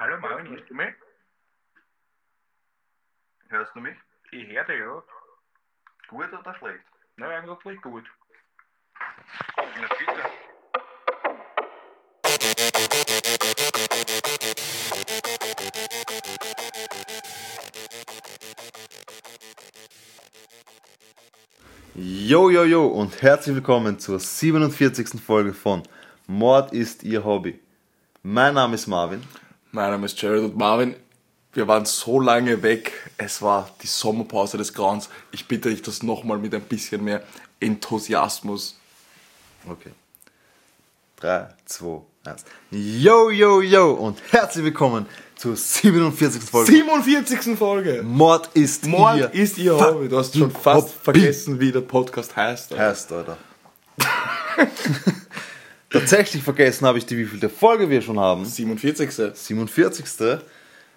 Hallo Marvin, hörst du mich? Hörst du mich? Ich höre dich, ja. Gut oder schlecht? Na, eigentlich gut. Na bitte. Yo, yo, yo und herzlich willkommen zur 47. Folge von Mord ist Ihr Hobby. Mein Name ist Marvin. Mein Name ist Jared und Marvin. Wir waren so lange weg. Es war die Sommerpause des Grauens. Ich bitte dich, das nochmal mit ein bisschen mehr Enthusiasmus. Okay. 3, 2, 1. Yo, yo, yo und herzlich willkommen zur 47. Folge. 47. Folge. Mord ist Mord Ihr ist ihr Hobby. Du hast schon fast Hobby. vergessen, wie der Podcast heißt. Alter. Heißt, Alter. Tatsächlich vergessen habe ich die, wie viel Folge wir schon haben. 47. 47.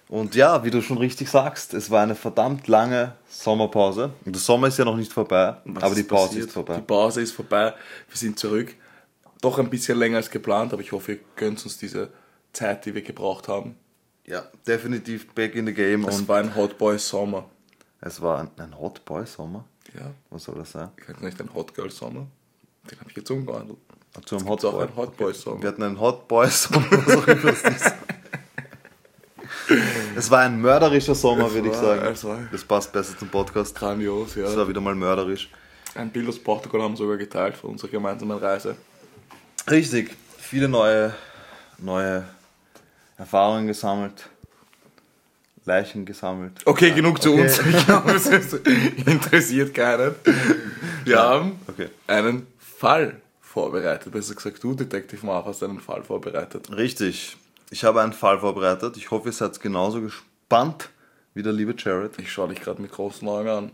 Und ja, wie du schon richtig sagst, es war eine verdammt lange Sommerpause. Und der Sommer ist ja noch nicht vorbei, Was aber die Pause passiert? ist vorbei. Die Pause ist vorbei. Wir sind zurück. Doch ein bisschen länger als geplant, aber ich hoffe, ihr gönnt uns diese Zeit, die wir gebraucht haben. Ja, definitiv back in the game. Es und war ein Hot Boy Sommer. es war ein, ein Hot Boy Sommer. Ja, Was soll das sein? ich hatte nicht ein Hot Girl Sommer. Den habe ich jetzt umgewandelt. Zu einem Hot Boy. einen Hot Boy Sommer. Wir hatten einen Hot Boy ist. es war ein mörderischer Sommer, würde ich sagen. Das passt besser zum Podcast. Grandios, ja. Es war wieder mal mörderisch. Ein Bild aus Portugal haben wir sogar geteilt von unserer gemeinsamen Reise. Richtig. Viele neue, neue Erfahrungen gesammelt. Leichen gesammelt. Okay, genug zu okay. uns. Ich glaube, es interessiert keinen. Wir haben Okay. einen Fall vorbereitet. Besser gesagt, du, Detective Marv, hast einen Fall vorbereitet. Richtig. Ich habe einen Fall vorbereitet. Ich hoffe, ihr seid genauso gespannt wie der liebe Jared. Ich schaue dich gerade mit großen Augen an.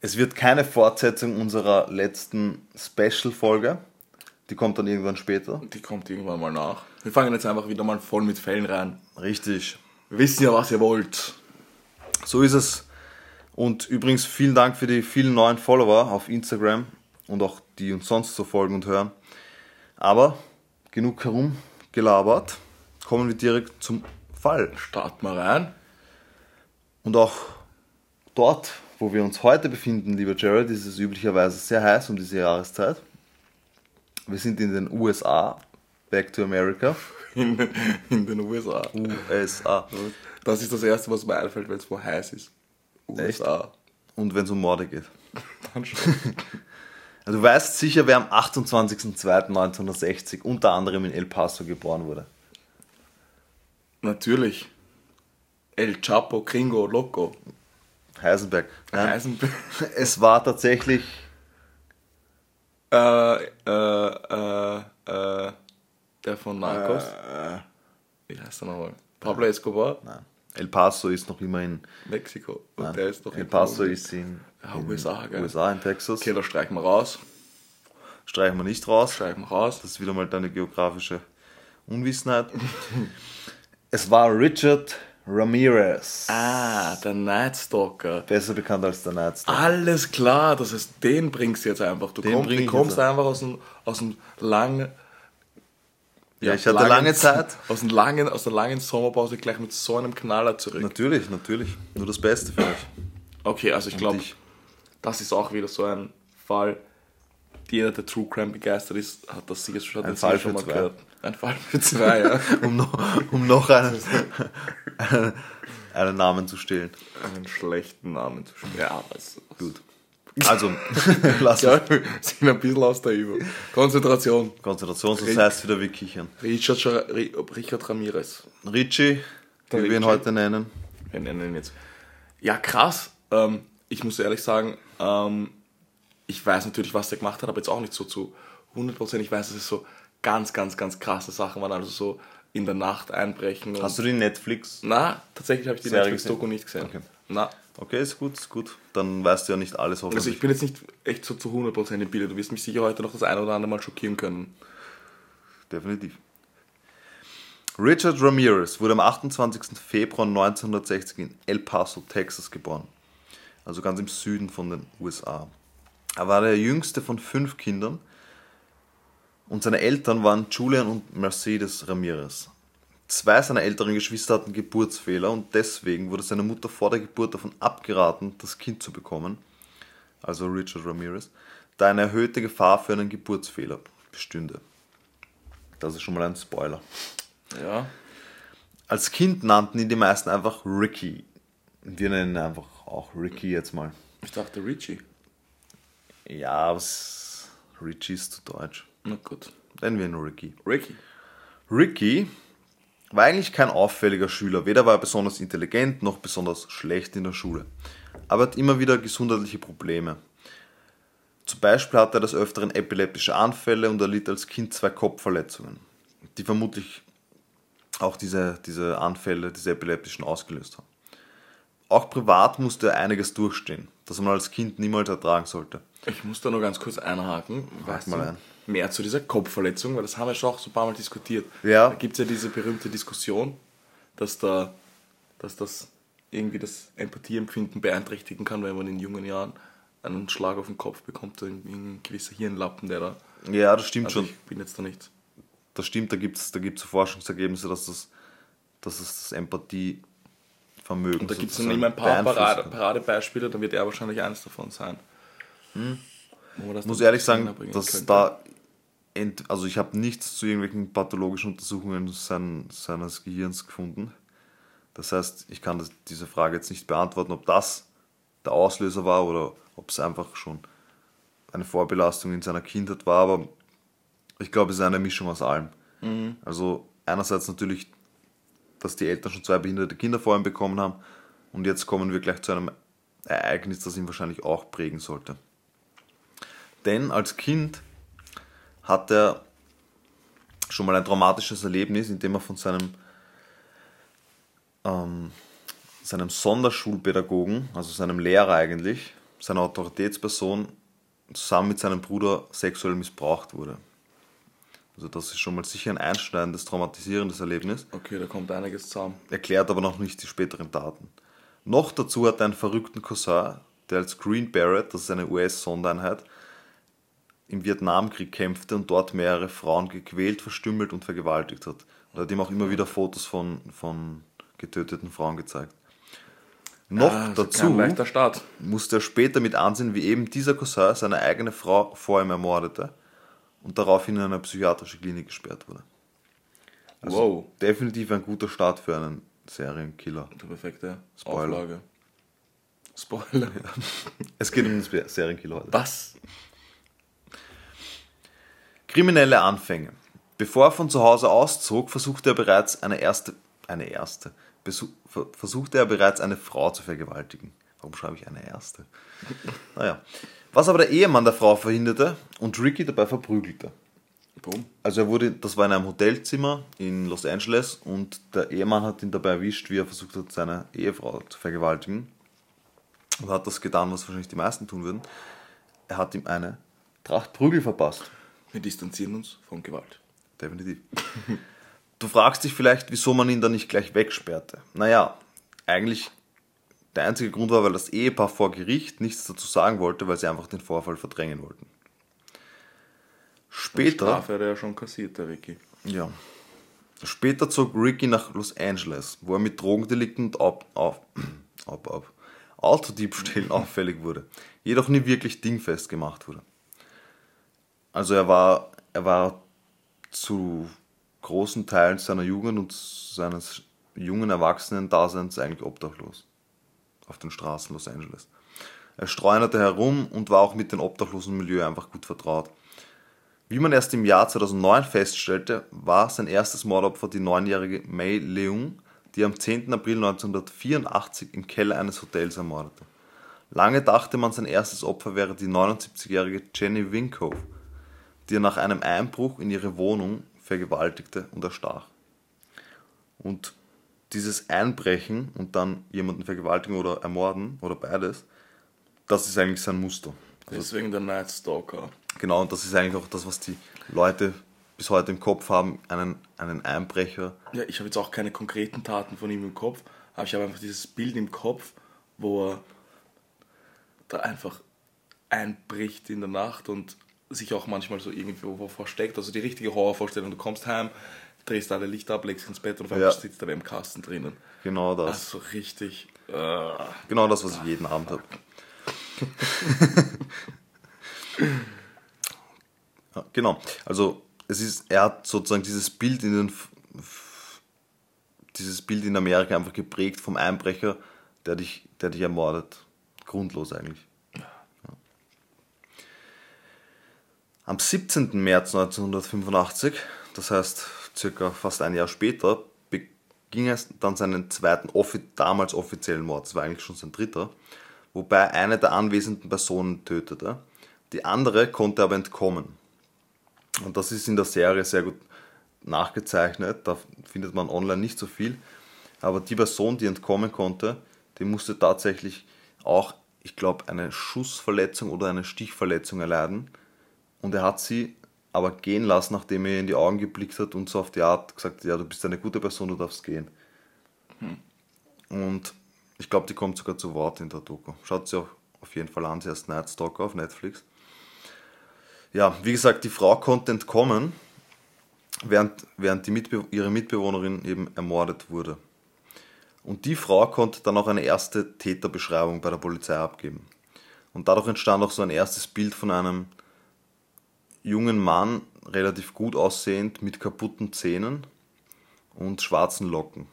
Es wird keine Fortsetzung unserer letzten Special-Folge. Die kommt dann irgendwann später. Die kommt irgendwann mal nach. Wir fangen jetzt einfach wieder mal voll mit Fällen rein. Richtig. Wir wissen ja, was ihr wollt. So ist es. Und übrigens vielen Dank für die vielen neuen Follower auf Instagram und auch die uns sonst so folgen und hören. Aber genug herumgelabert. Kommen wir direkt zum Fall. Starten wir rein. Und auch dort, wo wir uns heute befinden, lieber Jared, ist es üblicherweise sehr heiß um diese Jahreszeit. Wir sind in den USA, back to America. In, den- in den USA. USA. Das ist das Erste, was mir einfällt, wenn es wo heiß ist. USA. Und wenn es um Morde geht. Dann schon. Also du weißt sicher, wer am 28.02.1960 unter anderem in El Paso geboren wurde. Natürlich. El Chapo, Gringo, Loco. Heisenberg. Nein, Heisenberg. es war tatsächlich Äh, äh, äh, äh, der von Narcos. Wie heißt der nochmal? Pablo Escobar, Nein. El Paso ist noch immer in. Mexiko. Und Nein, der ist doch El in Paso Kolumbien. ist in, Ja, in USA, gell? USA, in Texas. Okay, da streichen wir raus. Streichen wir nicht raus. Streichen wir raus. Das ist wieder mal deine geografische Unwissenheit. es war Richard Ramirez. Ah, der Night Stalker. Besser bekannt als der Nightstar. Alles klar, das heißt, den bringst du jetzt einfach. Du Den ich kommst einfach aus dem, aus dem langen. Ja, ich hatte lange Zeit. Aus, dem langen, aus der langen Sommerpause gleich mit so einem Knaller zurück. Natürlich, natürlich. Nur das Beste für euch. Okay, also ich glaube, das ist auch wieder so ein Fall. Jeder, der True Crime begeistert ist, hat das sicher schon, Ein Fall schon mal zwei. gehört. Ein Fall für zwei, ja. Um noch, um noch einen, einen Namen zu stehlen. Einen schlechten Namen zu spielen. Ja, aber es Gut. Also, lass ja, sind ein bisschen aus der Übung. Konzentration. Konzentration, sonst heißt es wieder wie kichern. Richard, Richard Ramirez. Richie, wie wir ihn heute nennen. Wir nennen ihn jetzt. Ja, krass. Ähm, ich muss ehrlich sagen, ähm, ich weiß natürlich, was er gemacht hat, aber jetzt auch nicht so zu 100%. Ich weiß, dass es so ganz, ganz, ganz krasse Sachen waren. Also so in der Nacht einbrechen. Hast du die Netflix? Na, tatsächlich habe ich die Netflix-Doku nicht gesehen. Okay. Na, Okay, ist gut, ist gut. Dann weißt du ja nicht alles also hoffentlich. ich bin jetzt nicht echt so zu 100% im Bilde. Du wirst mich sicher heute noch das eine oder andere Mal schockieren können. Definitiv. Richard Ramirez wurde am 28. Februar 1960 in El Paso, Texas geboren. Also ganz im Süden von den USA. Er war der jüngste von fünf Kindern und seine Eltern waren Julian und Mercedes Ramirez. Zwei seiner älteren Geschwister hatten Geburtsfehler und deswegen wurde seine Mutter vor der Geburt davon abgeraten, das Kind zu bekommen, also Richard Ramirez, da eine erhöhte Gefahr für einen Geburtsfehler bestünde. Das ist schon mal ein Spoiler. Ja. Als Kind nannten ihn die meisten einfach Ricky. Wir nennen ihn einfach auch Ricky jetzt mal. Ich dachte Richie. Ja, es- Richie ist zu deutsch. Na gut. Nennen wir ihn Ricky. Ricky. Ricky war eigentlich kein auffälliger Schüler. Weder war er besonders intelligent noch besonders schlecht in der Schule. Aber er hat immer wieder gesundheitliche Probleme. Zum Beispiel hatte er des Öfteren epileptische Anfälle und erlitt als Kind zwei Kopfverletzungen, die vermutlich auch diese, diese Anfälle, diese epileptischen ausgelöst haben. Auch privat musste er einiges durchstehen, das man als Kind niemals ertragen sollte. Ich muss da nur ganz kurz einhaken. Weißt mal du, ein. Mehr zu dieser Kopfverletzung, weil das haben wir schon auch so ein paar Mal diskutiert. Ja. Da gibt es ja diese berühmte Diskussion, dass, da, dass das irgendwie das Empathieempfinden beeinträchtigen kann, wenn man in jungen Jahren einen Schlag auf den Kopf bekommt, ein gewisser Hirnlappen, der da. Ja, das stimmt Also schon. ich bin jetzt da nicht. das stimmt, da gibt es da gibt's Forschungsergebnisse, dass das, dass es das Empathievermögen Und da gibt es dann immer ein paar Parade. Paradebeispiele, dann wird er wahrscheinlich eines davon sein. Das Ich muss ehrlich sagen, dass könnte. da, ent, also ich habe nichts zu irgendwelchen pathologischen Untersuchungen sein, seines Gehirns gefunden. Das heißt, ich kann das, diese Frage jetzt nicht beantworten, ob das der Auslöser war oder ob es einfach schon eine Vorbelastung in seiner Kindheit war, aber ich glaube, es ist eine Mischung aus allem. Also einerseits natürlich, dass die Eltern schon zwei behinderte Kinder vor ihm bekommen haben und jetzt kommen wir gleich zu einem Ereignis, das ihn wahrscheinlich auch prägen sollte. Denn als Kind hat er schon mal ein traumatisches Erlebnis, in dem er von seinem, ähm, seinem Sonderschulpädagogen, also seinem Lehrer eigentlich, seiner Autoritätsperson, zusammen mit seinem Bruder sexuell missbraucht wurde. Also das ist schon mal sicher ein einschneidendes, traumatisierendes Erlebnis Okay, da kommt einiges zusammen. erklärt aber noch nicht die späteren Taten. Noch dazu hat er einen verrückten Cousin, der als Green Beret, das ist eine US-Sondereinheit, im Vietnamkrieg kämpfte und dort mehrere Frauen gequält, verstümmelt und vergewaltigt hat. Und er hat ihm auch immer wieder Fotos von, von getöteten Frauen gezeigt. Noch Ah, dazu musste er später mit ansehen, wie eben dieser Cousin seine eigene Frau vor ihm ermordete und daraufhin in eine psychiatrische Klinik gesperrt wurde. Also wow. definitiv ein guter Start für einen Serienkiller. Der perfekte Spoiler. Auflage. Spoiler. Es geht um den Serienkiller heute. Was? Kriminelle Anfänge. Bevor er von zu Hause auszog, versuchte er bereits eine erste, eine erste, besu- ver- versuchte er bereits eine Frau zu vergewaltigen. Warum schreibe ich eine erste? Naja. Was aber der Ehemann der Frau verhinderte und Ricky dabei verprügelte. Boom. Also er wurde, das war in einem Hotelzimmer in Los Angeles und der Ehemann hat ihn dabei erwischt, wie er versucht hat, seine Ehefrau zu vergewaltigen. Und hat das getan, was wahrscheinlich die meisten tun würden. Er hat ihm eine Tracht Prügel verpasst. Wir distanzieren uns von Gewalt. Definitiv. Du fragst dich vielleicht, wieso man ihn dann nicht gleich wegsperrte. Naja, eigentlich der einzige Grund war, weil das Ehepaar vor Gericht nichts dazu sagen wollte, weil sie einfach den Vorfall verdrängen wollten. Später, Strafe hat er ja schon kassiert, der Ricky. ja, später zog Ricky nach Los Angeles, wo er mit Drogendelikten und Ab, auf, ab, ab, Autodiebstählen auffällig wurde, jedoch nie wirklich dingfest gemacht wurde. Also er war, er war zu großen Teilen seiner Jugend und seines jungen Erwachsenen-Daseins eigentlich obdachlos. Auf den Straßen Los Angeles. Er streunerte herum und war auch mit dem obdachlosen Milieu einfach gut vertraut. Wie man erst im Jahr 2009 feststellte, war sein erstes Mordopfer die neunjährige May Leung, die am 10. April 1984 im Keller eines Hotels ermordete. Lange dachte man, sein erstes Opfer wäre die 79-jährige Jenny Winkhoff, die er nach einem Einbruch in ihre Wohnung vergewaltigte und erstach. Und dieses Einbrechen und dann jemanden vergewaltigen oder ermorden oder beides, das ist eigentlich sein Muster. Deswegen der Night Stalker. Genau, und das ist eigentlich auch das, was die Leute bis heute im Kopf haben, einen, einen Einbrecher. Ja, ich habe jetzt auch keine konkreten Taten von ihm im Kopf, aber ich habe einfach dieses Bild im Kopf, wo er da einfach einbricht in der Nacht und sich auch manchmal so irgendwo versteckt. Also die richtige Horrorvorstellung. Du kommst heim, drehst alle Lichter ab, legst ins Bett und auf Ja. einmal sitzt er im Kasten drinnen. Genau das. Also richtig. Äh, Genau das, was ich jeden Abend habe. ja, genau. Also es ist, er hat sozusagen dieses Bild in den dieses Bild in Amerika einfach geprägt vom Einbrecher, der dich, der dich ermordet. Grundlos eigentlich. Am 17. März 1985, das heißt circa fast ein Jahr später, beging er dann seinen zweiten, damals offiziellen Mord. Das war eigentlich schon sein dritter, wobei eine der anwesenden Personen tötete. Die andere konnte aber entkommen. Und das ist in der Serie sehr gut nachgezeichnet. Da findet man online nicht so viel. Aber die Person, die entkommen konnte, die musste tatsächlich auch, ich glaube, eine Schussverletzung oder eine Stichverletzung erleiden. Und er hat sie aber gehen lassen, nachdem er ihr in die Augen geblickt hat und so auf die Art gesagt, ja, du bist eine gute Person, du darfst gehen. Und ich glaube, die kommt sogar zu Wort in der Doku. Schaut sie auch auf jeden Fall an, sie heißt Night Stalker auf Netflix. Ja, wie gesagt, die Frau konnte entkommen, während, während die Mitbe ihre Mitbewohnerin eben ermordet wurde. Und die Frau konnte dann auch eine erste Täterbeschreibung bei der Polizei abgeben. Und dadurch entstand auch so ein erstes Bild von einem jungen Mann, relativ gut aussehend, mit kaputten Zähnen und schwarzen Locken.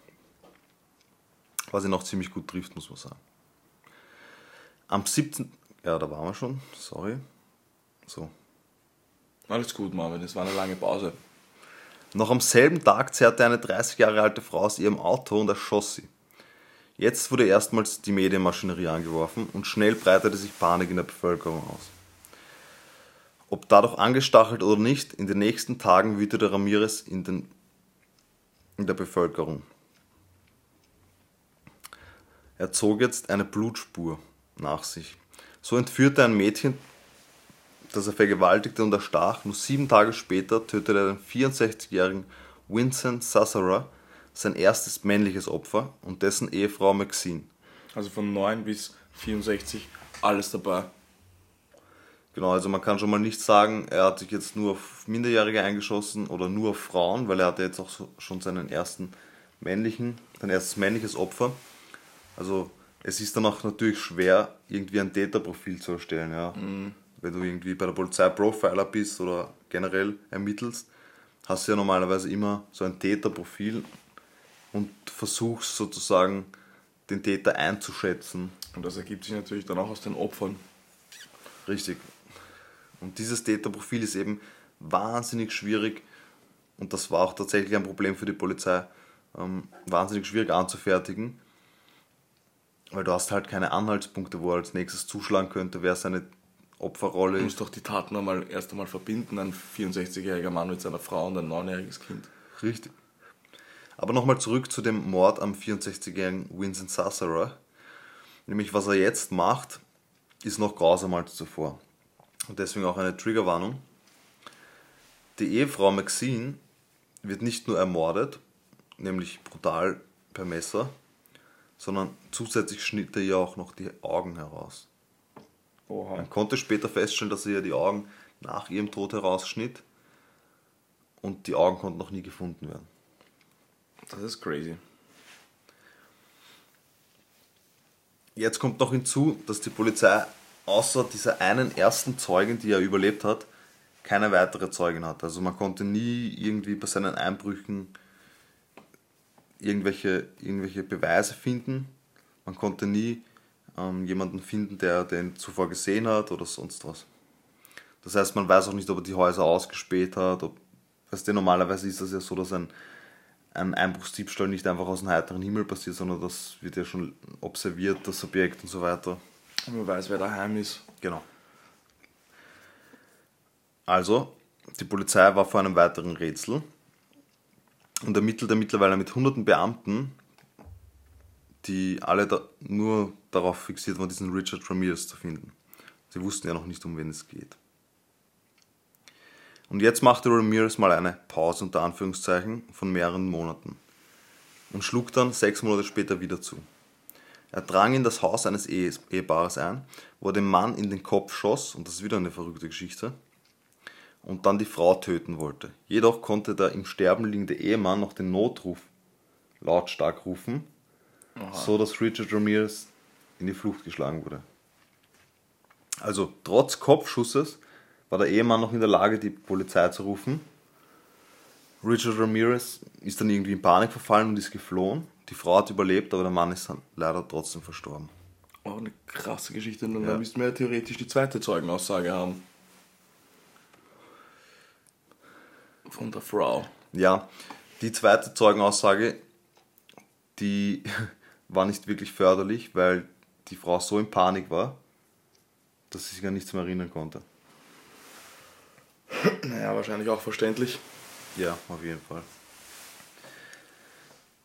Was ihn auch ziemlich gut trifft, muss man sagen. Am 17. Ja, da waren wir schon, sorry. So. alles gut, Marvin, es war eine lange Pause. Noch am selben Tag zerrte eine 30 Jahre alte Frau aus ihrem Auto und erschoss sie. Jetzt wurde erstmals die Medienmaschinerie angeworfen und schnell breitete sich Panik in der Bevölkerung aus. Ob dadurch angestachelt oder nicht, in den nächsten Tagen wütete Ramirez in, den, in der Bevölkerung. Er zog jetzt eine Blutspur nach sich. So entführte ein Mädchen, das er vergewaltigte und erstach. Nur sieben Tage später tötete er den 64-jährigen Vincent Sassara, sein erstes männliches Opfer, und dessen Ehefrau Maxine. Also von 9 bis 64 alles dabei. Genau, also man kann schon mal nicht sagen, er hat sich jetzt nur auf Minderjährige eingeschossen oder nur auf Frauen, weil er hatte jetzt auch schon seinen ersten männlichen, sein erstes männliches Opfer. Also es ist dann auch natürlich schwer, irgendwie ein Täterprofil zu erstellen, ja. Wenn du irgendwie bei der Polizei Profiler bist oder generell ermittelst, hast du ja normalerweise immer so ein Täterprofil und versuchst sozusagen den Täter einzuschätzen. Und das ergibt sich natürlich dann auch aus den Opfern. Richtig. Und dieses Täterprofil ist eben wahnsinnig schwierig und das war auch tatsächlich ein Problem für die Polizei, ähm, wahnsinnig schwierig anzufertigen, weil du hast halt keine Anhaltspunkte, wo er als nächstes zuschlagen könnte, wer seine Opferrolle Du ist. musst doch die Taten einmal erst einmal verbinden, ein 64-jähriger Mann mit seiner Frau und ein 9-jähriges Kind. Richtig. Aber nochmal zurück zu dem Mord am 64-jährigen Vincent Sassara. Nämlich, was er jetzt macht, ist noch grausamer als zuvor. Und deswegen auch eine Triggerwarnung. Die Ehefrau Maxine wird nicht nur ermordet, nämlich brutal per Messer, sondern zusätzlich schnitt er ihr auch noch die Augen heraus. Oha. Man konnte später feststellen, dass er ihr die Augen nach ihrem Tod herausschnitt und die Augen konnten noch nie gefunden werden. Das ist crazy. Jetzt kommt noch hinzu, dass die Polizei außer dieser einen ersten Zeugin, die er überlebt hat, keine weitere Zeugin hat. Also man konnte nie irgendwie bei seinen Einbrüchen irgendwelche, irgendwelche Beweise finden. Man konnte nie ähm, jemanden finden, der den zuvor gesehen hat oder sonst was. Das heißt, man weiß auch nicht, ob er die Häuser ausgespäht hat. Ob, weißt du, normalerweise ist das ja so, dass ein, ein Einbruchsdiebstahl nicht einfach aus dem heiteren Himmel passiert, sondern das wird ja schon observiert, das Objekt und so weiter. Und man weiß, wer daheim ist. Genau. Also, die Polizei war vor einem weiteren Rätsel und ermittelte mittlerweile mit hunderten Beamten, die alle da nur darauf fixiert waren, diesen Richard Ramirez zu finden. Sie wussten ja noch nicht, um wen es geht. Und jetzt machte Ramirez mal eine Pause unter Anführungszeichen von mehreren Monaten und schlug dann sechs Monate später wieder zu. Er drang in das Haus eines Ehe- Ehepaares ein, wo er den Mann in den Kopf schoss, und das ist wieder eine verrückte Geschichte, und dann die Frau töten wollte. Jedoch konnte der im Sterben liegende Ehemann noch den Notruf lautstark rufen, so dass Richard Ramirez in die Flucht geschlagen wurde. Also trotz Kopfschusses war der Ehemann noch in der Lage, die Polizei zu rufen. Richard Ramirez ist dann irgendwie in Panik verfallen und ist geflohen. Die Frau hat überlebt, aber der Mann ist leider trotzdem verstorben. Auch eine krasse Geschichte. Und Ja. dann müssten wir ja theoretisch die zweite Zeugenaussage haben. Von der Frau. Ja, die zweite Zeugenaussage, die war nicht wirklich förderlich, weil die Frau so in Panik war, dass sie sich an nichts mehr erinnern konnte. Naja, wahrscheinlich auch verständlich. Ja, auf jeden Fall.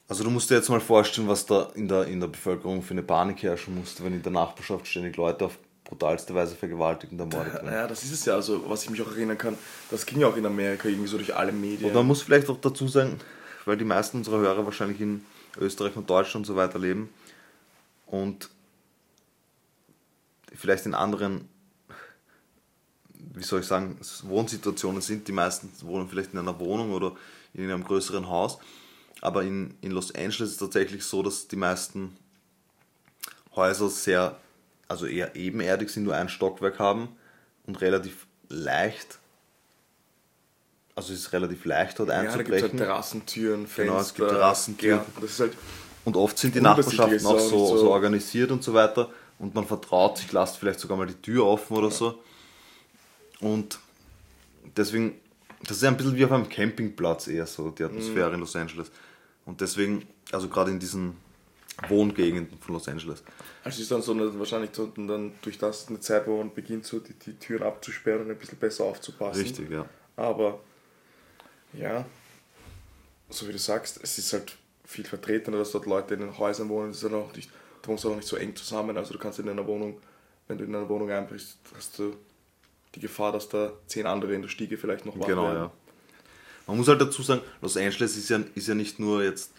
Also du musst dir jetzt mal vorstellen, was da in der, in der Bevölkerung für eine Panik herrschen musste, wenn in der Nachbarschaft ständig Leute auf brutalste Weise vergewaltigt und ermordet werden. Naja, das ist es ja, also was ich mich auch erinnern kann, das ging ja auch in Amerika irgendwie so durch alle Medien. Und man muss vielleicht auch dazu sagen, weil die meisten unserer Hörer wahrscheinlich in Österreich und Deutschland und so weiter leben und vielleicht in anderen, wie soll ich sagen, Wohnsituationen sind. Die meisten wohnen vielleicht in einer Wohnung oder in einem größeren Haus. Aber in, in Los Angeles ist es tatsächlich so, dass die meisten Häuser sehr, also eher ebenerdig sind, nur ein Stockwerk haben und relativ leicht, also es ist relativ leicht dort ja, es einzubrechen. halt Terrassentüren, Fenster, Genau, es gibt Terrassentüren. Ist halt, Und oft sind die Nachbarschaften auch so, so. so- organisiert und so weiter. Und man vertraut sich, lasst vielleicht sogar mal die Tür offen oder so. Und deswegen, das ist ein bisschen wie auf einem Campingplatz eher so, die Atmosphäre in Los Angeles. Und deswegen, also gerade in diesen Wohngegenden von Los Angeles. also es ist dann so eine, wahrscheinlich so dann durch das eine Zeit, wo man beginnt, so die, die Türen abzusperren und ein bisschen besser aufzupassen. Richtig, ja. Aber ja, so wie du sagst, es ist halt viel vertretener, dass dort Leute in den Häusern wohnen. Das ist dann auch nicht, da wohnst du auch nicht so eng zusammen. Also du kannst in einer Wohnung, wenn du in einer Wohnung einbrichst, hast du die Gefahr, dass da zehn andere in der Stiege vielleicht noch wach Genau, werden. ja. Man muss halt dazu sagen, Los Angeles ist ja, ist ja nicht nur jetzt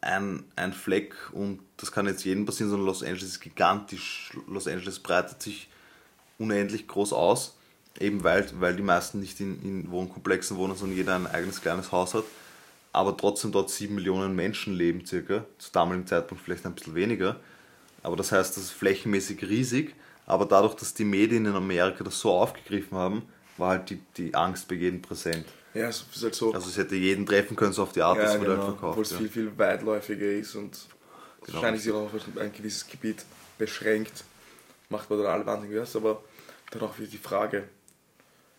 ein, ein Fleck und das kann jetzt jedem passieren, sondern Los Angeles ist gigantisch. Los Angeles breitet sich unendlich groß aus, eben weil, weil die meisten nicht in, in Wohnkomplexen wohnen, sondern jeder ein eigenes kleines Haus hat. Aber trotzdem dort sieben Millionen Menschen leben circa, zu damaligen Zeitpunkt vielleicht ein bisschen weniger. Aber das heißt, das ist flächenmäßig riesig, aber dadurch, dass die Medien in Amerika das so aufgegriffen haben, war halt die, die Angst bei jedem präsent. Ja, es ist halt so. Also es hätte jeden treffen können, so auf die Art, ja, das wurde genau, halt obwohl verkauft. es Ja. viel, viel weitläufiger ist und Genau. wahrscheinlich sich auch auf ein gewisses Gebiet beschränkt, macht man dann alle wahnsinnig was, aber dann auch wieder die Frage,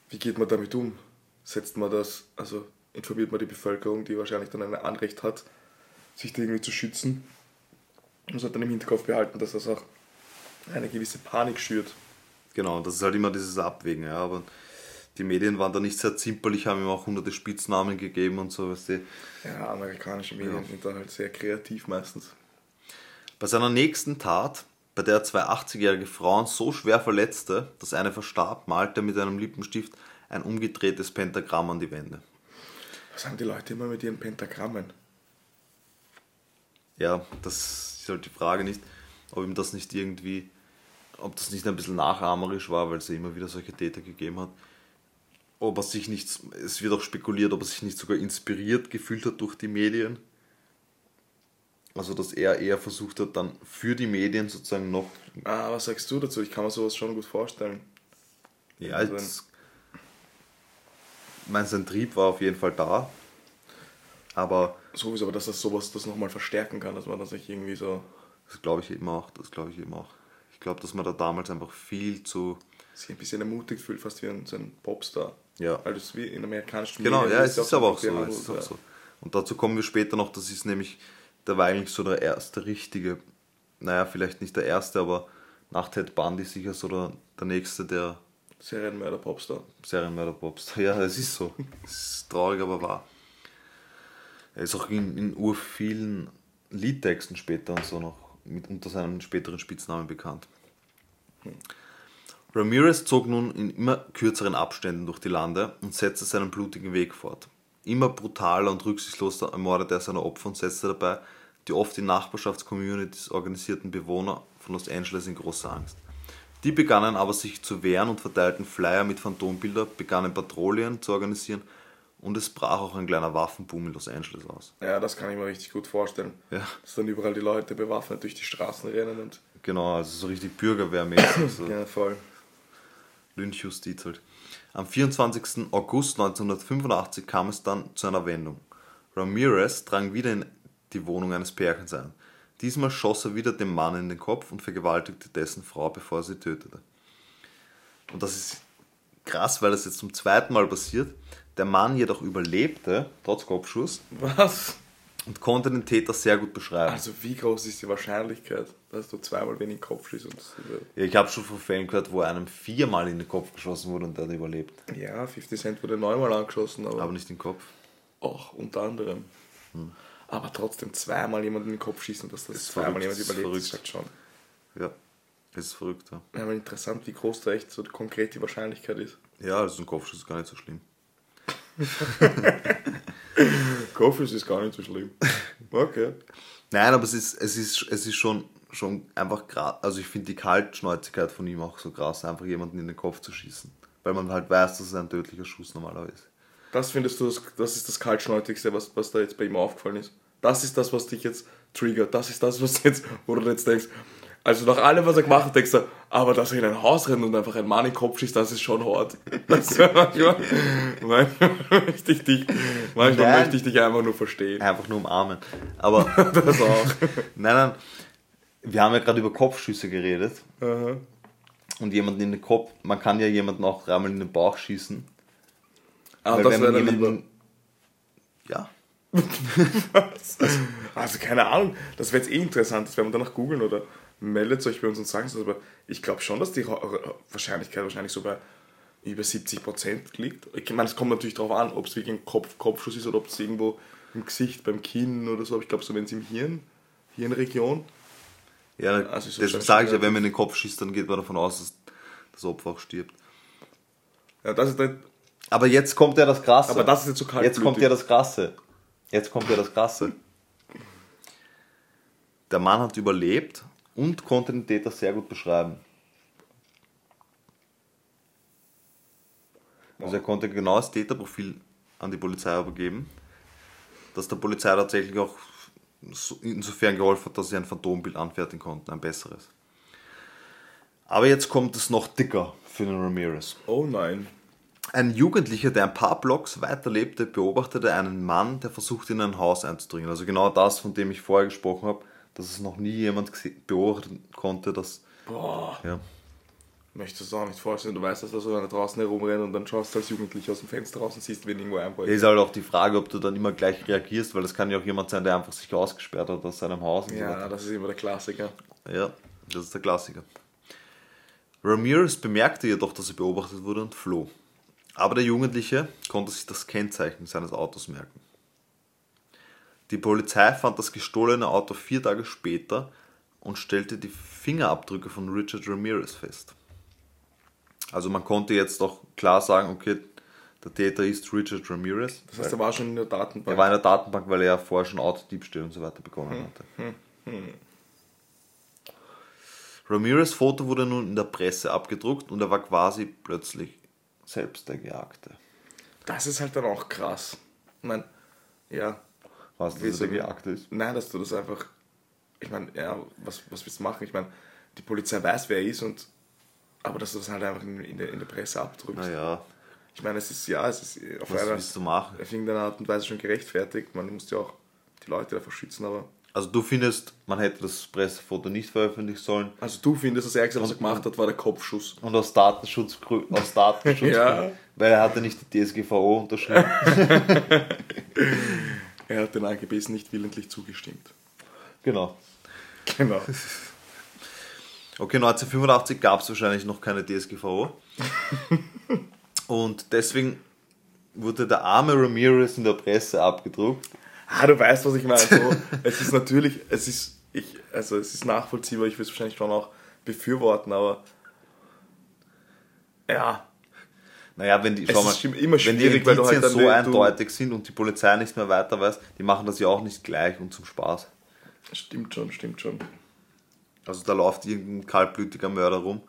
wie geht man damit um? Setzt man das, also informiert man die Bevölkerung, die wahrscheinlich dann ein Anrecht hat, sich da irgendwie zu schützen? Man sollte dann im Hinterkopf behalten, dass das auch eine gewisse Panik schürt. Genau, das ist halt immer dieses Abwägen, ja. Aber die Medien waren da nicht sehr zimperlich, haben ihm auch hunderte Spitznamen gegeben und so, weißt du. Ja, amerikanische Medien Ja. sind da halt sehr kreativ meistens. Bei seiner nächsten Tat, bei der er zwei 80-jährige Frauen so schwer verletzte, dass eine verstarb, malte er mit einem Lippenstift ein umgedrehtes Pentagramm an die Wände. Was haben die Leute immer mit ihren Pentagrammen? Ja, das ist halt die Frage nicht, ob ihm das nicht irgendwie, ob das nicht ein bisschen nachahmerisch war, weil es ja immer wieder solche Täter gegeben hat. Ob er sich nicht, es wird auch spekuliert, ob er sich nicht sogar inspiriert gefühlt hat durch die Medien. Also, dass er eher versucht hat, dann für die Medien sozusagen noch, Ah, was sagst du dazu? Ich kann mir sowas schon gut vorstellen. ja, Also jetzt, ich meine, sein Trieb war auf jeden Fall da. Aber Sowieso, aber dass das sowas das nochmal verstärken kann, dass man das sich irgendwie so das glaube ich eben auch, das glaube ich eben auch. Ich glaube, dass man da damals einfach viel zu, sich ein bisschen ermutigt fühlt, fast wie ein, so ein Popstar. ja, Weil das wie in amerikanischen Genau, Medien ja, es ist aber auch so. ist auch ja. so. Und dazu kommen wir später noch, das ist nämlich, der war eigentlich so der erste richtige, naja, vielleicht nicht der erste, aber nach Ted Bundy sicher so der, der nächste, der Serienmörder Popstar. Serienmörder Popstar. Ja, es ist so. Es ist traurig, aber wahr. Er ist auch in, in ur vielen Liedtexten später und so noch mit unter seinem späteren Spitznamen bekannt. Ramirez zog nun in immer kürzeren Abständen durch die Lande und setzte seinen blutigen Weg fort. Immer brutaler und rücksichtsloser ermordete er seine Opfer und setzte dabei die oft in Nachbarschaftscommunities organisierten Bewohner von Los Angeles in große Angst. Die begannen aber sich zu wehren und verteilten Flyer mit Phantombilder, begannen Patrouillen zu organisieren und es brach auch ein kleiner Waffenboom in Los Angeles aus. Ja, das kann ich mir richtig gut vorstellen. Ja. Dass dann überall die Leute bewaffnet durch die Straßen rennen und. Genau, also so richtig bürgerwehrmäßig. So. Ja, voll. Lynchjustiz halt. Am 24. August 1985 kam es dann zu einer Wendung. Ramirez drang wieder in die Wohnung eines Pärchens ein. Diesmal schoss er wieder dem Mann in den Kopf und vergewaltigte dessen Frau, bevor er sie tötete. Und das ist krass, weil das jetzt zum zweiten Mal passiert. Der Mann jedoch überlebte, trotz Kopfschuss, Was? und konnte den Täter sehr gut beschreiben. Also, wie groß ist die Wahrscheinlichkeit, dass du zweimal wenig Kopf schießt und das Ja, ich habe schon von Fällen gehört, wo einem viermal in den Kopf geschossen wurde und der hat überlebt. Ja, 50 Cent wurde neunmal angeschossen, aber, Aber nicht in den Kopf. auch unter anderem. Aber trotzdem zweimal jemanden in den Kopf schießen, dass das Ist zweimal verrückt, jemand überlebt, verrückt. ist halt schon. Ja, das ist verrückt. Ja, Ja, aber interessant, wie groß da echt so konkret die Wahrscheinlichkeit ist. ja also ein Kopfschuss ist gar nicht so schlimm. Kopfschuss ist gar nicht so schlimm. Okay. Nein, aber es ist, es ist, es ist schon, schon einfach krass. Also ich finde die Kaltschnäuzigkeit von ihm auch so krass, einfach jemanden in den Kopf zu schießen. Weil man halt weiß, dass es ein tödlicher Schuss normalerweise ist. Das findest du, das, das ist das Kaltschnäuzigste, was, was da jetzt bei ihm aufgefallen ist. Das ist das, was dich jetzt triggert. Das ist das, was jetzt, wo du jetzt denkst, also nach allem, was er gemacht hat, denkst du, aber dass er in ein Haus rennt und einfach einen Mann in den Kopf schießt, das ist schon hart. Das manchmal, manchmal, möchte ich dich, manchmal Nein. möchte ich dich einfach nur verstehen. Einfach nur umarmen. Aber Das auch. nein, nein, wir haben ja gerade über Kopfschüsse geredet. Aha. Und jemanden in den Kopf, man kann ja jemanden auch dreimal in den Bauch schießen. Ah, Weil das wäre dann lieber. Ja, Also keine Ahnung, das wäre jetzt eh interessant, das werden wir danach googeln oder meldet euch bei uns und sagt es, aber ich glaube schon, dass die Wahrscheinlichkeit wahrscheinlich so bei über 70% liegt. Ich meine, es kommt natürlich darauf an, ob es wirklich ein Kopf, Kopfschuss ist oder ob es irgendwo im Gesicht, beim Kinn oder so, aber ich glaube so, wenn es im Hirn, Hirnregion, ja Also so deswegen scheint sage ich ja, wenn man in den Kopf schießt, dann geht man davon aus, dass das Opfer auch stirbt. ja, das ist nicht, Aber jetzt kommt ja das Krasse. aber das ist jetzt so kalt. Jetzt kommt ja das Krasse. Jetzt kommt ja das Krasse. Der Mann hat überlebt und konnte den Täter sehr gut beschreiben. Also er konnte genau das Täterprofil an die Polizei übergeben, dass der Polizei tatsächlich auch so- insofern geholfen hat, dass sie ein Phantombild anfertigen konnten, ein besseres. Aber jetzt kommt es noch dicker für den Ramirez. Oh nein. Ein Jugendlicher, der ein paar Blocks weiter lebte, beobachtete einen Mann, der versuchte in ein Haus einzudringen. Also genau das, von dem ich vorher gesprochen habe, dass es noch nie jemand beobachten konnte, dass... Boah. Ja, Möchtest du es auch nicht vorstellen, du weißt, dass da so einer draußen herumrennt und dann schaust du als Jugendlicher aus dem Fenster raus und siehst, wen irgendwo einbeugt. ist halt auch die Frage, ob du dann immer gleich reagierst, weil das kann ja auch jemand sein, der einfach sich ausgesperrt hat aus seinem Haus. Und so Ja, weiter. das ist immer der Klassiker. Ja, das ist der Klassiker. Ramirez bemerkte jedoch, dass er beobachtet wurde und floh. Aber der Jugendliche konnte sich das Kennzeichen seines Autos merken. Die Polizei fand das gestohlene Auto vier Tage später und stellte die Fingerabdrücke von Richard Ramirez fest. Also man konnte jetzt auch klar sagen, okay, der Täter ist Richard Ramirez. Das heißt, er war schon in der Datenbank. Er war in der Datenbank, weil er ja vorher schon Autodiebstähle und so weiter bekommen hatte. Ramirez Foto wurde nun in der Presse abgedruckt und er war quasi plötzlich selbst der Gejagte. Das ist halt dann auch krass. Ich meine, ja, Was dass Wieso? er der Gejagte ist? nein, dass du das einfach. Ich meine, ja, was, was willst du machen? Ich meine, die Polizei weiß, wer er ist und. Aber dass du das halt einfach in, in, der, in der Presse abdrückst. Naja, Ich meine, es ist ja, es ist auf was einer, willst du machen? auf irgendeine Art und Weise schon gerechtfertigt. Man muss ja auch die Leute davor schützen, aber. Also du findest, man hätte das Pressefoto nicht veröffentlichen sollen Also du findest, das Ärgste, was er gemacht hat, war der Kopfschuss. und aus Datenschutz, aus Datenschutz Ja. weil er hatte nicht die DSGVO unterschrieben. Er hat den AGBs nicht willentlich zugestimmt. genau. Genau. Okay, 1985 gab es wahrscheinlich noch keine DSGVO. Und deswegen wurde der arme Ramirez in der Presse abgedruckt. Ah, du weißt, was ich meine. So, es ist natürlich, es ist, ich, also es ist nachvollziehbar, ich würde es wahrscheinlich schon auch befürworten, aber ja, Naja, wenn die, Es schau mal, immer wenn die halt Indizien dann so eindeutig sind und die Polizei nicht mehr weiter weiß, die machen das ja auch nicht gleich und zum Spaß. stimmt schon, stimmt schon. Also da läuft irgendein kaltblütiger Mörder rum.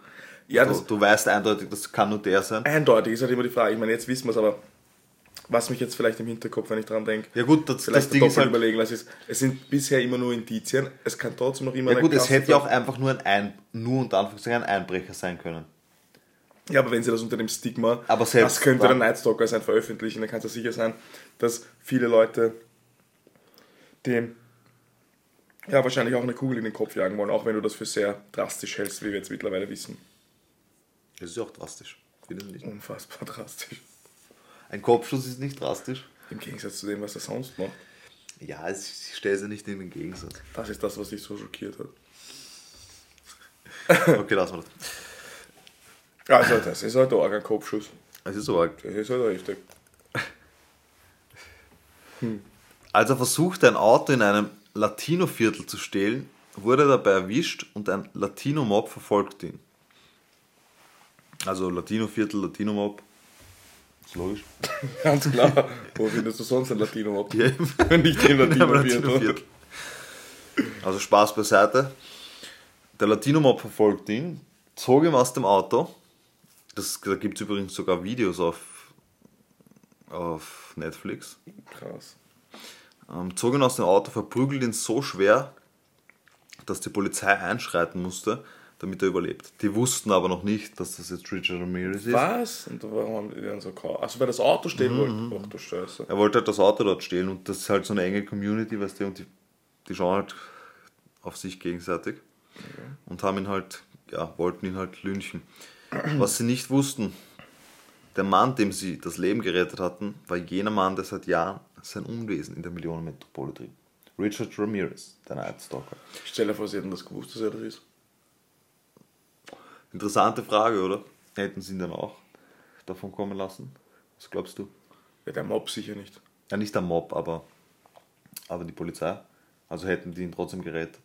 Ja, du, das du weißt eindeutig, das kann nur der sein. eindeutig ist halt immer die Frage. Ich meine, jetzt wissen wir es, aber was mich jetzt vielleicht im Hinterkopf, wenn ich dran denke, Ja gut, das, das vielleicht Ding doppelt ist halt, überlegen lassen ist, es sind bisher immer nur Indizien, es kann trotzdem noch immer ja gut, es hätte ja auch einfach nur ein, ein nur unter Anführungszeichen ein Einbrecher sein können. Ja, aber wenn sie das unter dem Stigma, Aber selbst das könnte der Nightstalker sein, veröffentlichen, dann kann es ja sicher sein, dass viele Leute dem ja wahrscheinlich auch eine Kugel in den Kopf jagen wollen, auch wenn du das für sehr drastisch hältst, wie wir jetzt mittlerweile wissen. Das ist ja auch drastisch. Unfassbar drastisch. Ein Kopfschuss ist nicht drastisch. Im Gegensatz zu dem, was er sonst macht. Ja, ich stelle sie nicht in den Gegensatz. Das ist das, was dich so schockiert hat. Okay, lassen wir das. Also, das ist halt arg ein Kopfschuss. Es ist aber, Das ist halt richtig. als er versuchte, ein Auto in einem Latino-Viertel zu stehlen, wurde er dabei erwischt und ein Latino-Mob verfolgte ihn. Also Latino-Viertel, Latino-Mob. Ist logisch. Ganz klar. Wo findest du sonst ein Latino ab? Ja, Nicht einem Latino-Viertel. Latino-Viertel. Also Spaß beiseite. Der Latino-Mob verfolgt ihn, zog ihn aus dem Auto. Das, da gibt es übrigens sogar Videos auf, auf Netflix. Krass. Ähm, zog ihn aus dem Auto, verprügelt ihn so schwer, dass die Polizei einschreiten musste, damit er überlebt. Die wussten aber noch nicht, dass das jetzt Richard Ramirez ist. Was? Und warum haben die dann so kaum? Also, weil das Auto stehen wollte. Ach du Scheiße. Er wollte halt das Auto dort stehlen und das ist halt so eine enge Community, weißt du, und die, die schauen halt auf sich gegenseitig und haben ihn halt, ja, wollten ihn halt lynchen. Was sie nicht wussten, der Mann, dem sie das Leben gerettet hatten, war jener Mann, der seit Jahren sein Unwesen in der Millionenmetropole trieb. Richard Ramirez, der Night Stalker. Stell dir vor, sie hätten das gewusst, dass er das ist. Interessante Frage, oder? Hätten sie ihn dann auch davon kommen lassen? Was glaubst du? Ja, der Mob sicher nicht. Ja, nicht der Mob, aber, aber die Polizei. Also hätten die ihn trotzdem gerettet.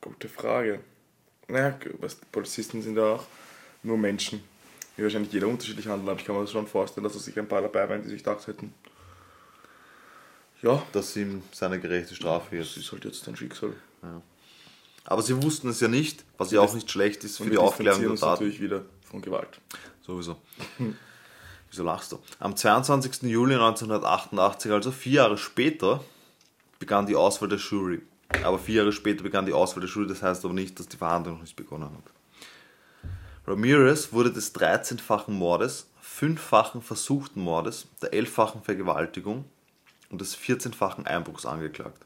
Gute Frage. Naja, Polizisten sind ja auch nur Menschen. Wie wahrscheinlich jeder unterschiedlich handelt, aber ich kann mir das schon vorstellen, dass es sich ein paar dabei waren, die sich gedacht hätten, ja, dass ihm seine gerechte Strafe das jetzt. ist halt jetzt dein Schicksal. Aber sie wussten es ja nicht, was ja auch nicht schlecht ist für die Aufklärung der Taten. natürlich wieder von Gewalt. Sowieso. Wieso lachst du? Am 22. Juli 1988, also vier Jahre später, begann die Auswahl der Jury. Aber vier Jahre später begann die Auswahl der Jury, das heißt aber nicht, dass die Verhandlung noch nicht begonnen hat. Ramirez wurde des 13-fachen Mordes, fünffachen versuchten Mordes, der 11-fachen Vergewaltigung und des 14-fachen Einbruchs angeklagt.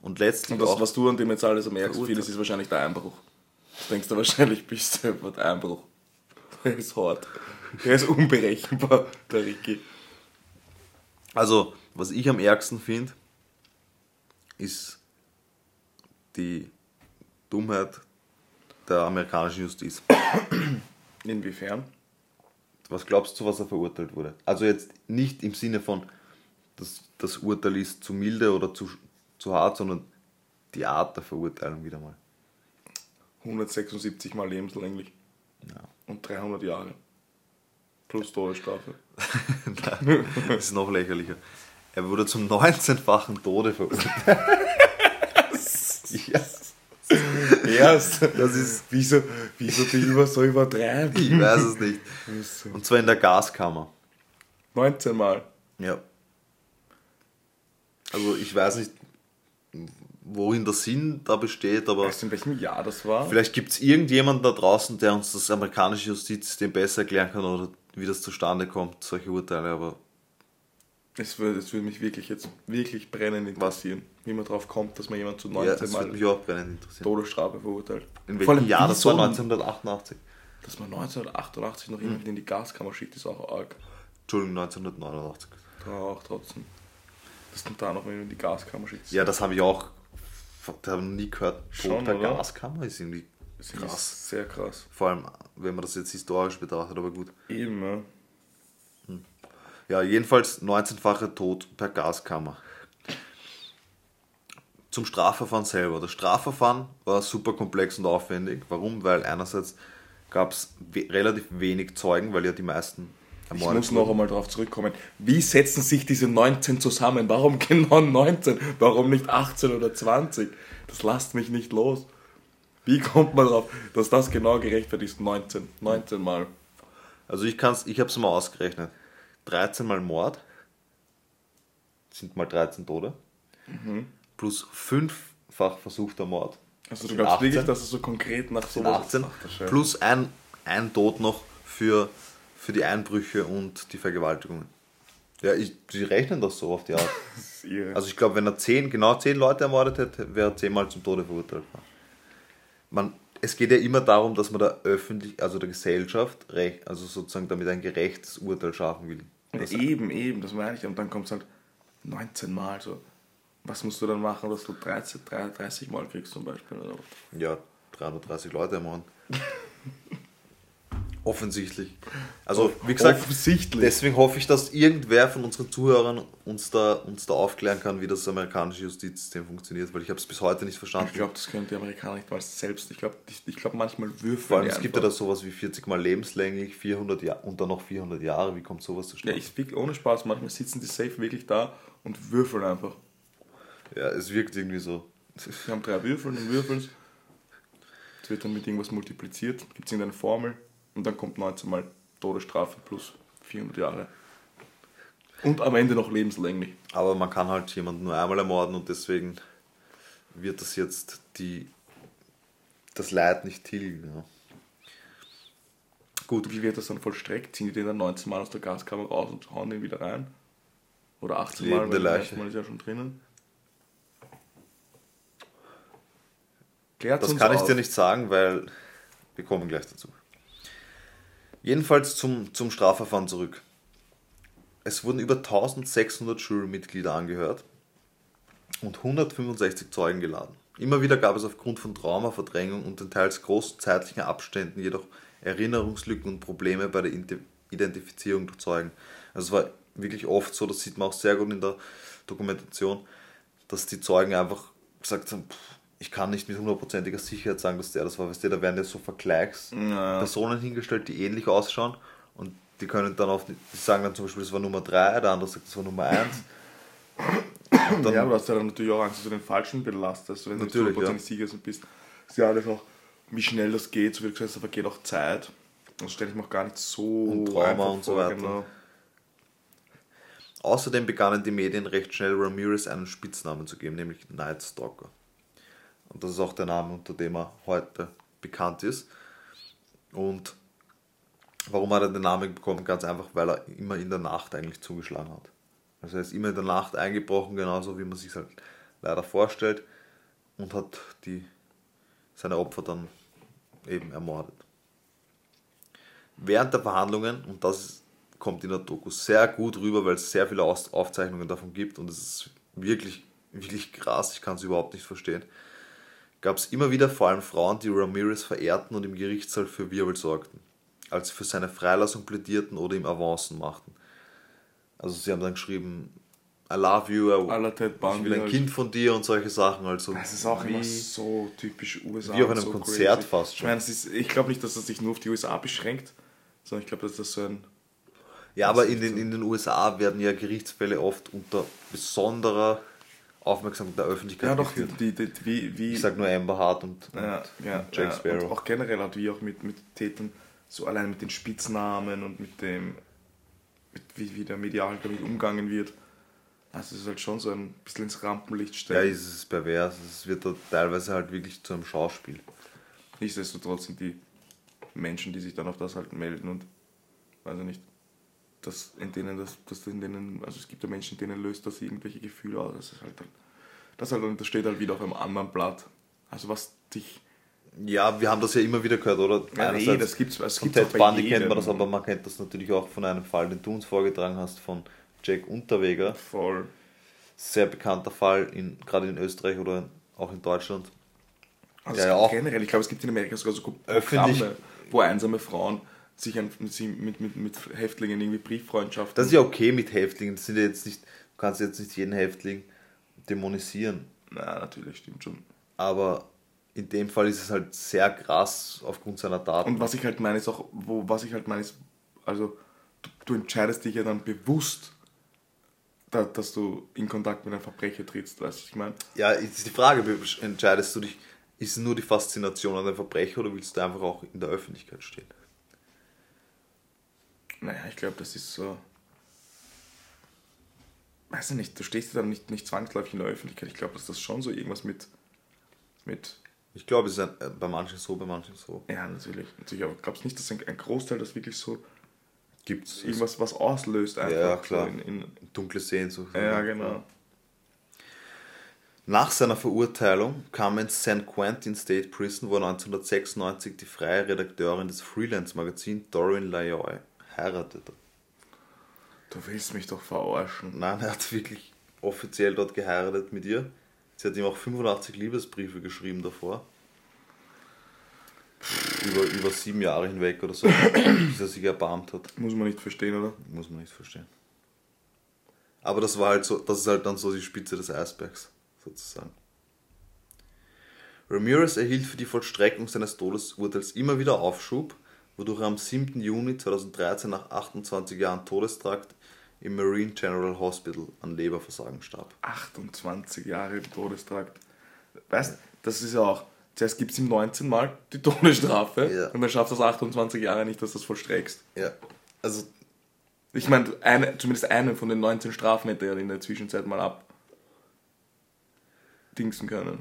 Und letztlich Und das, auch was du an dem jetzt alles am merkst, vieles ist wahrscheinlich der Einbruch. Das denkst du wahrscheinlich, bist du über den Einbruch. Der ist hart. Der ist unberechenbar, der Ricky. Also, was ich am ärgsten finde, ist die Dummheit der amerikanischen Justiz. Inwiefern? Was glaubst du, was er verurteilt wurde? Also jetzt nicht im Sinne von, dass das Urteil ist zu milde oder zu, zu hart, sondern die Art der Verurteilung wieder mal. 176 Mal lebenslänglich. Ja. Und 300 Jahre. Plus Todesstrafe. Das ist noch lächerlicher. Er wurde zum 19-fachen Tode verurteilt. ja, Erst. das ist, Wieso, wieso die über so übertreiben? ich weiß es nicht. Und zwar in der Gaskammer. 19 Mal. Ja. Also ich weiß nicht, worin der Sinn da besteht, aber Weißt du, in welchem Jahr das war? vielleicht gibt es irgendjemanden da draußen, der uns das amerikanische Justizsystem besser erklären kann oder wie das zustande kommt, solche Urteile, aber Es würde, es würde mich wirklich jetzt wirklich brennend interessieren, wie man drauf kommt, dass man jemand zu 19 ja, das würde Mal mich auch brennend interessieren. Todesstrafe verurteilt. In Vor allem, welchem Jahr? Das war wieso? 1988. Dass man 1988 noch jemanden in die Gaskammer schickt, ist auch arg. Entschuldigung, 1989. Da auch trotzdem. Dass man da noch jemanden in die Gaskammer schickt. Ja, das habe ich auch da habe ich noch nie gehört. Schon, Tod per oder? Gaskammer ist irgendwie das krass. ist sehr krass. Vor allem, wenn man das jetzt historisch betrachtet, aber gut. Eben, ja. Ja, jedenfalls 19-fache Tod per Gaskammer. Zum Strafverfahren selber. Das Strafverfahren war super komplex und aufwendig. Warum? Weil einerseits gab es we relativ wenig Zeugen, weil ja die meisten Ich ermordet muss noch einmal darauf zurückkommen. Wie setzen sich diese 19 zusammen? Warum genau 19? Warum nicht 18 oder 20? Das lasst mich nicht los. Wie kommt man drauf, dass das genau gerechtfertigt ist? 19. 19 Mal. Also ich kann's, ich habe es mal ausgerechnet. 13 mal Mord sind mal 13 Tode. Plus fünffach versuchter Mord. Also du glaubst 18. wirklich, dass es so konkret nach so sind 18. Ach. Plus ein, ein Tod noch für, für die Einbrüche und die Vergewaltigungen. Ja, ich, die rechnen das so auf die Art. Also ich glaube, wenn er zehn, genau zehn Leute ermordet hätte, wäre er zehnmal zum Tode verurteilt worden. Man, es geht ja immer darum, dass man der öffentlich, also der Gesellschaft, recht, also sozusagen damit ein gerechtes Urteil schaffen will. Das, eben, eben, das meine ich. Und dann kommt es halt 19 Mal so. Was musst du dann machen, dass du 13, 33 Mal kriegst zum Beispiel? Oder? ja, 330 Leute ermorden. Offensichtlich. Also, wie gesagt, Offensichtlich. deswegen hoffe ich, dass irgendwer von unseren Zuhörern uns da, uns da aufklären kann, wie das amerikanische Justizsystem funktioniert, weil ich habe es bis heute nicht verstanden. Ich glaube, das können die Amerikaner nicht mal selbst. Ich glaube, ich, ich glaub, manchmal würfeln Vor allem, es gibt ja da sowas wie 40 Mal lebenslänglich, 400 Jahre und dann noch 400 Jahre. Wie kommt sowas Ja, zustande? ich wirklich ohne Spaß. Manchmal sitzen die safe wirklich da und würfeln einfach. Ja, es wirkt irgendwie so. Sie haben drei Würfel und würfeln es. wird dann mit irgendwas multipliziert, gibt es irgendeine Formel und dann kommt 19 mal Todesstrafe plus 400 Jahre. Und am Ende noch lebenslänglich. Aber man kann halt jemanden nur einmal ermorden und deswegen wird das jetzt die, das Leid nicht tilgen. Ja. Gut, wie wird das dann vollstreckt? Ziehen die den dann 19 Mal aus der Gaskammer raus und hauen den wieder rein? Oder 18 Mal, Lebende weil das Leiche. Mal ist ja schon drinnen. Klärt Das kann ich auf. dir nicht sagen, weil wir kommen gleich dazu. Jedenfalls zum, zum Strafverfahren zurück. Es wurden über 1600 Jurymitglieder angehört und 165 Zeugen geladen. Immer wieder gab es aufgrund von Trauma, Verdrängung und den teils großen zeitlichen Abständen jedoch Erinnerungslücken und Probleme bei der Identifizierung der Zeugen. Also es war wirklich oft so, das sieht man auch sehr gut in der Dokumentation, dass die Zeugen einfach gesagt haben, "Pff, ich kann nicht mit hundertprozentiger Sicherheit sagen, dass der das war. Weißt du, da werden ja so Vergleichs Ja. Personen hingestellt, die ähnlich ausschauen und die können dann auf, die sagen dann zum Beispiel, das war Nummer 3, der andere sagt, das war Nummer 1. Und dann, ja, aber du hast ja dann natürlich auch Angst, dass du den Falschen belastest, wenn du nicht Natürlich, 100% ja. sicher bist. Das ist ja alles auch, wie schnell das geht, so wie du gesagt hast, da vergeht auch Zeit. Das stelle ich mir auch gar nicht so Und Trauma und so weiter. Genau. Außerdem begannen die Medien recht schnell Ramirez einen Spitznamen zu geben, nämlich Night Stalker. Und das ist auch der Name, unter dem er heute bekannt ist. Und warum hat er den Namen bekommen? Ganz einfach, weil er immer in der Nacht eigentlich zugeschlagen hat. Also er ist immer in der Nacht eingebrochen, genauso wie man sich halt leider vorstellt, und hat die, seine Opfer dann eben ermordet. Während der Verhandlungen, und das kommt in der Doku sehr gut rüber, weil es sehr viele Aufzeichnungen davon gibt und es ist wirklich, wirklich krass, ich kann es überhaupt nicht verstehen. Gab es immer wieder vor allem Frauen, die Ramirez verehrten und im Gerichtssaal für Wirbel sorgten, als sie für seine Freilassung plädierten oder ihm Avancen machten. Also sie haben dann geschrieben, I love you, ich will ein. Kind von dir und solche Sachen. Also Das ist auch immer so typisch USA. wie auf einem so Konzert crazy. fast schon. Ich meine, es ist, ich glaube nicht, dass das sich nur auf die USA beschränkt, sondern ich glaube, dass das so ein. Ja, aber in den, so. in den USA werden ja Gerichtsfälle oft unter besonderer Aufmerksamkeit der Öffentlichkeit Ja, doch, geführt. die, die, die, wie, wie Ich sag nur Amber Hart und, und, ja, ja, und Jack ja, Sparrow. Und auch generell halt wie auch mit, mit Tätern, so allein mit den Spitznamen und mit dem, mit, wie, wie der medial damit umgangen wird. Also es ist halt schon so ein bisschen ins Rampenlicht ja, stellen. es ist pervers. Es wird da teilweise halt wirklich zu einem Schauspiel. Nichtsdestotrotz sind die Menschen, die sich dann auf das halt melden und weiß ich nicht, dass in denen das, dass in denen, also es gibt ja Menschen, denen löst das irgendwelche Gefühle aus. Das ist halt, dann- das halt, das steht halt wieder auf einem anderen Blatt. Also was dich Ja, wir haben das ja immer wieder gehört, oder? Ja, nee, das gibt's- es von gibt's Ted Bundy kennt man das, aber man kennt das natürlich auch von einem Fall, den du uns vorgetragen hast, von Jack Unterweger. voll Sehr bekannter Fall, in, gerade in Österreich oder auch in Deutschland. Also Ja, ja, gibt auch. generell, ich glaube, es gibt in Amerika sogar so Programme, Öffentlich- wo einsame Frauen sich mit, mit, mit, Häftlingen irgendwie Brieffreundschaften. Das ist ja okay mit Häftlingen. Das sind ja jetzt nicht, du kannst jetzt nicht jeden Häftling dämonisieren. Na, natürlich, stimmt schon. Aber in dem Fall ist es halt sehr krass aufgrund seiner Taten. Und was ich halt meine, ist auch, wo, was ich halt meine, ist, also du, du entscheidest dich ja dann bewusst, da, dass du in Kontakt mit einem Verbrecher trittst, weißt du, was ich meine? ja, ist die Frage, entscheidest du dich Ist es nur die Faszination an dem Verbrecher oder willst du einfach auch in der Öffentlichkeit stehen? Naja, ich glaube, das ist so. Weiß ich nicht, du stehst dann nicht, nicht zwangsläufig in der Öffentlichkeit. Ich glaube, dass das schon so irgendwas mit. mit Ich glaube, es ist ein, äh, bei manchen so, bei manchen so. ja, natürlich. natürlich aber glaubst nicht, dass ein, ein Großteil das wirklich so Gibt's. irgendwas was auslöst einfach? Ja, klar. So in, in, Dunkle Sehnsucht. ja, genau. Nach seiner Verurteilung kam ins San Quentin State Prison, wo er 1996 die freie Redakteurin des Freelance-Magazins Doreen Layoy heiratete. Du willst mich doch verarschen. Nein, er hat wirklich offiziell dort geheiratet mit ihr. Sie hat ihm auch 85 Liebesbriefe geschrieben davor. Über, über sieben Jahre hinweg oder so, bis er sich erbarmt hat. Muss man nicht verstehen, oder? Muss man nicht verstehen. Aber das war halt so, das ist halt dann so die Spitze des Eisbergs, sozusagen. Ramirez erhielt für die Vollstreckung seines Todesurteils immer wieder Aufschub, wodurch er am 7. Juni 2013 nach 28 Jahren Todestrakt im Marine General Hospital an Leberversagen starb. 28 Jahre Todestrakt. Weißt das ist ja auch. Zuerst gibt es ihm 19 Mal die Todesstrafe Ja. und dann schafft das 28 Jahre nicht, dass du das vollstreckst. Ja, also Ich meine, eine, zumindest eine von den 19 Strafen hätte er in der Zwischenzeit mal ab. dingsen können.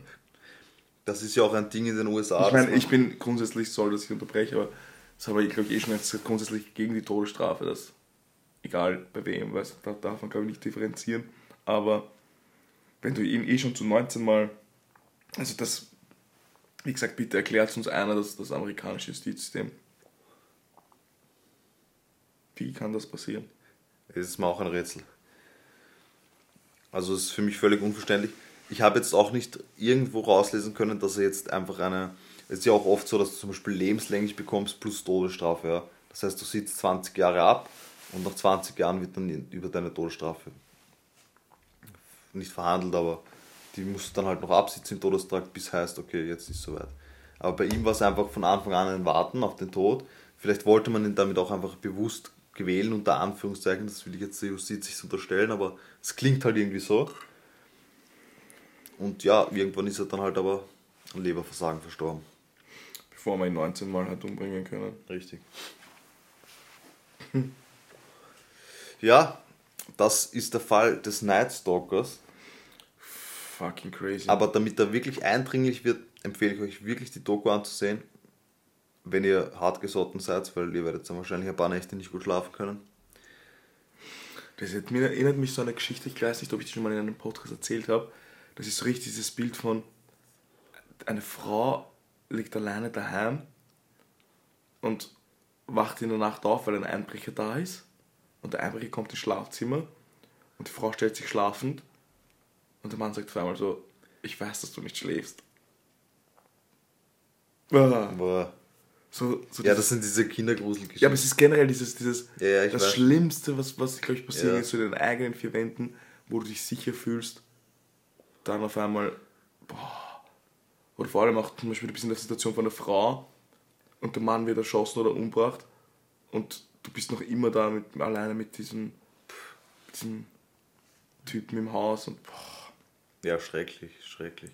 das ist ja auch ein Ding in den USA. Ich meine, ich bin grundsätzlich, soll das ich unterbreche, aber das habe ich, glaube ich, eh schon jetzt grundsätzlich gegen die Todesstrafe. Das, egal bei wem, weil da darf man, glaube ich, nicht differenzieren. Aber wenn du ihn eh schon zu 19 Mal, also das, wie gesagt, bitte erklärt uns einer das, das amerikanische Justizsystem. Wie kann das passieren? Das ist mir auch ein Rätsel. Also es ist für mich völlig unverständlich. Ich habe jetzt auch nicht irgendwo rauslesen können, dass er jetzt einfach eine. Es ist ja auch oft so, dass du zum Beispiel lebenslänglich bekommst plus Todesstrafe. Ja? Das heißt, du sitzt 20 Jahre ab und nach 20 Jahren wird dann über deine Todesstrafe nicht verhandelt, aber die musst du dann halt noch absitzen im Todestrakt, bis heißt, okay, jetzt ist soweit. Aber bei ihm war es einfach von Anfang an ein Warten auf den Tod. Vielleicht wollte man ihn damit auch einfach bewusst gewählen, unter Anführungszeichen, das will ich jetzt der Justiz nicht unterstellen, aber es klingt halt irgendwie so. Und ja, irgendwann ist er dann halt aber an Leberversagen verstorben. Bevor man ihn 19 Mal hat umbringen können. Richtig. Ja, das ist der Fall des Night Stalkers. Fucking crazy. Aber damit er wirklich eindringlich wird, empfehle ich euch wirklich die Doku anzusehen. Wenn ihr hartgesotten seid, weil ihr werdet dann wahrscheinlich ein paar Nächte nicht gut schlafen können. Das erinnert mich so an eine Geschichte, ich weiß nicht, ob ich die schon mal in einem Podcast erzählt habe. Das ist so richtig dieses Bild von eine Frau liegt alleine daheim und wacht in der Nacht auf, weil ein Einbrecher da ist. Und der Einbrecher kommt ins Schlafzimmer und die Frau stellt sich schlafend und der Mann sagt auf einmal so, ich weiß, dass du nicht schläfst. Ah, Aber So, so ja, das sind diese Kindergruselgeschichten. ja, aber es ist generell dieses, dieses Ja, ja, das weiß. Schlimmste, was, was glaube ich, passiert Ja. ist, so in den eigenen vier Wänden, wo du dich sicher fühlst, dann auf einmal, boah, oder vor allem auch zum Beispiel, du bist in der Situation von einer Frau und der Mann wird erschossen oder umgebracht und du bist noch immer da mit, alleine mit diesem, diesem Typen im Haus und boah, Ja, schrecklich, schrecklich.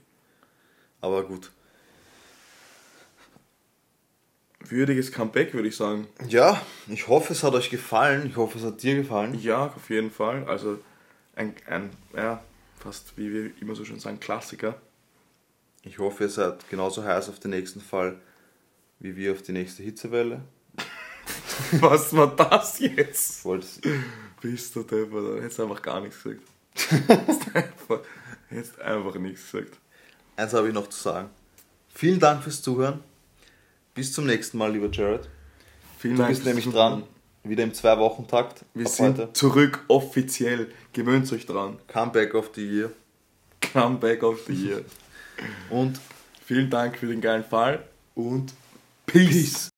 Aber gut. würdiges Comeback, würde ich sagen. Ja, ich hoffe, es hat euch gefallen. Ich hoffe, es hat dir gefallen. Ja, auf jeden Fall. Also ein, ein ja, fast wie wir immer so schön sagen, Klassiker. Ich hoffe, ihr seid genauso heiß auf den nächsten Fall wie wir auf die nächste Hitzewelle. Was war das jetzt? Ich wollte Bist du Depper, hättest einfach gar nichts gesagt. hättest einfach, hättest einfach nichts gesagt. Eins habe ich noch zu sagen. Vielen Dank fürs Zuhören. Bis zum nächsten Mal, lieber Jared. Vielen Du bist nämlich dran. Wieder im Zwei-Wochen-Takt. Wir sind heute. zurück offiziell. Gewöhnt euch dran. Comeback of the Year. Comeback of the Year. Und Vielen Dank für den geilen Fall und Peace.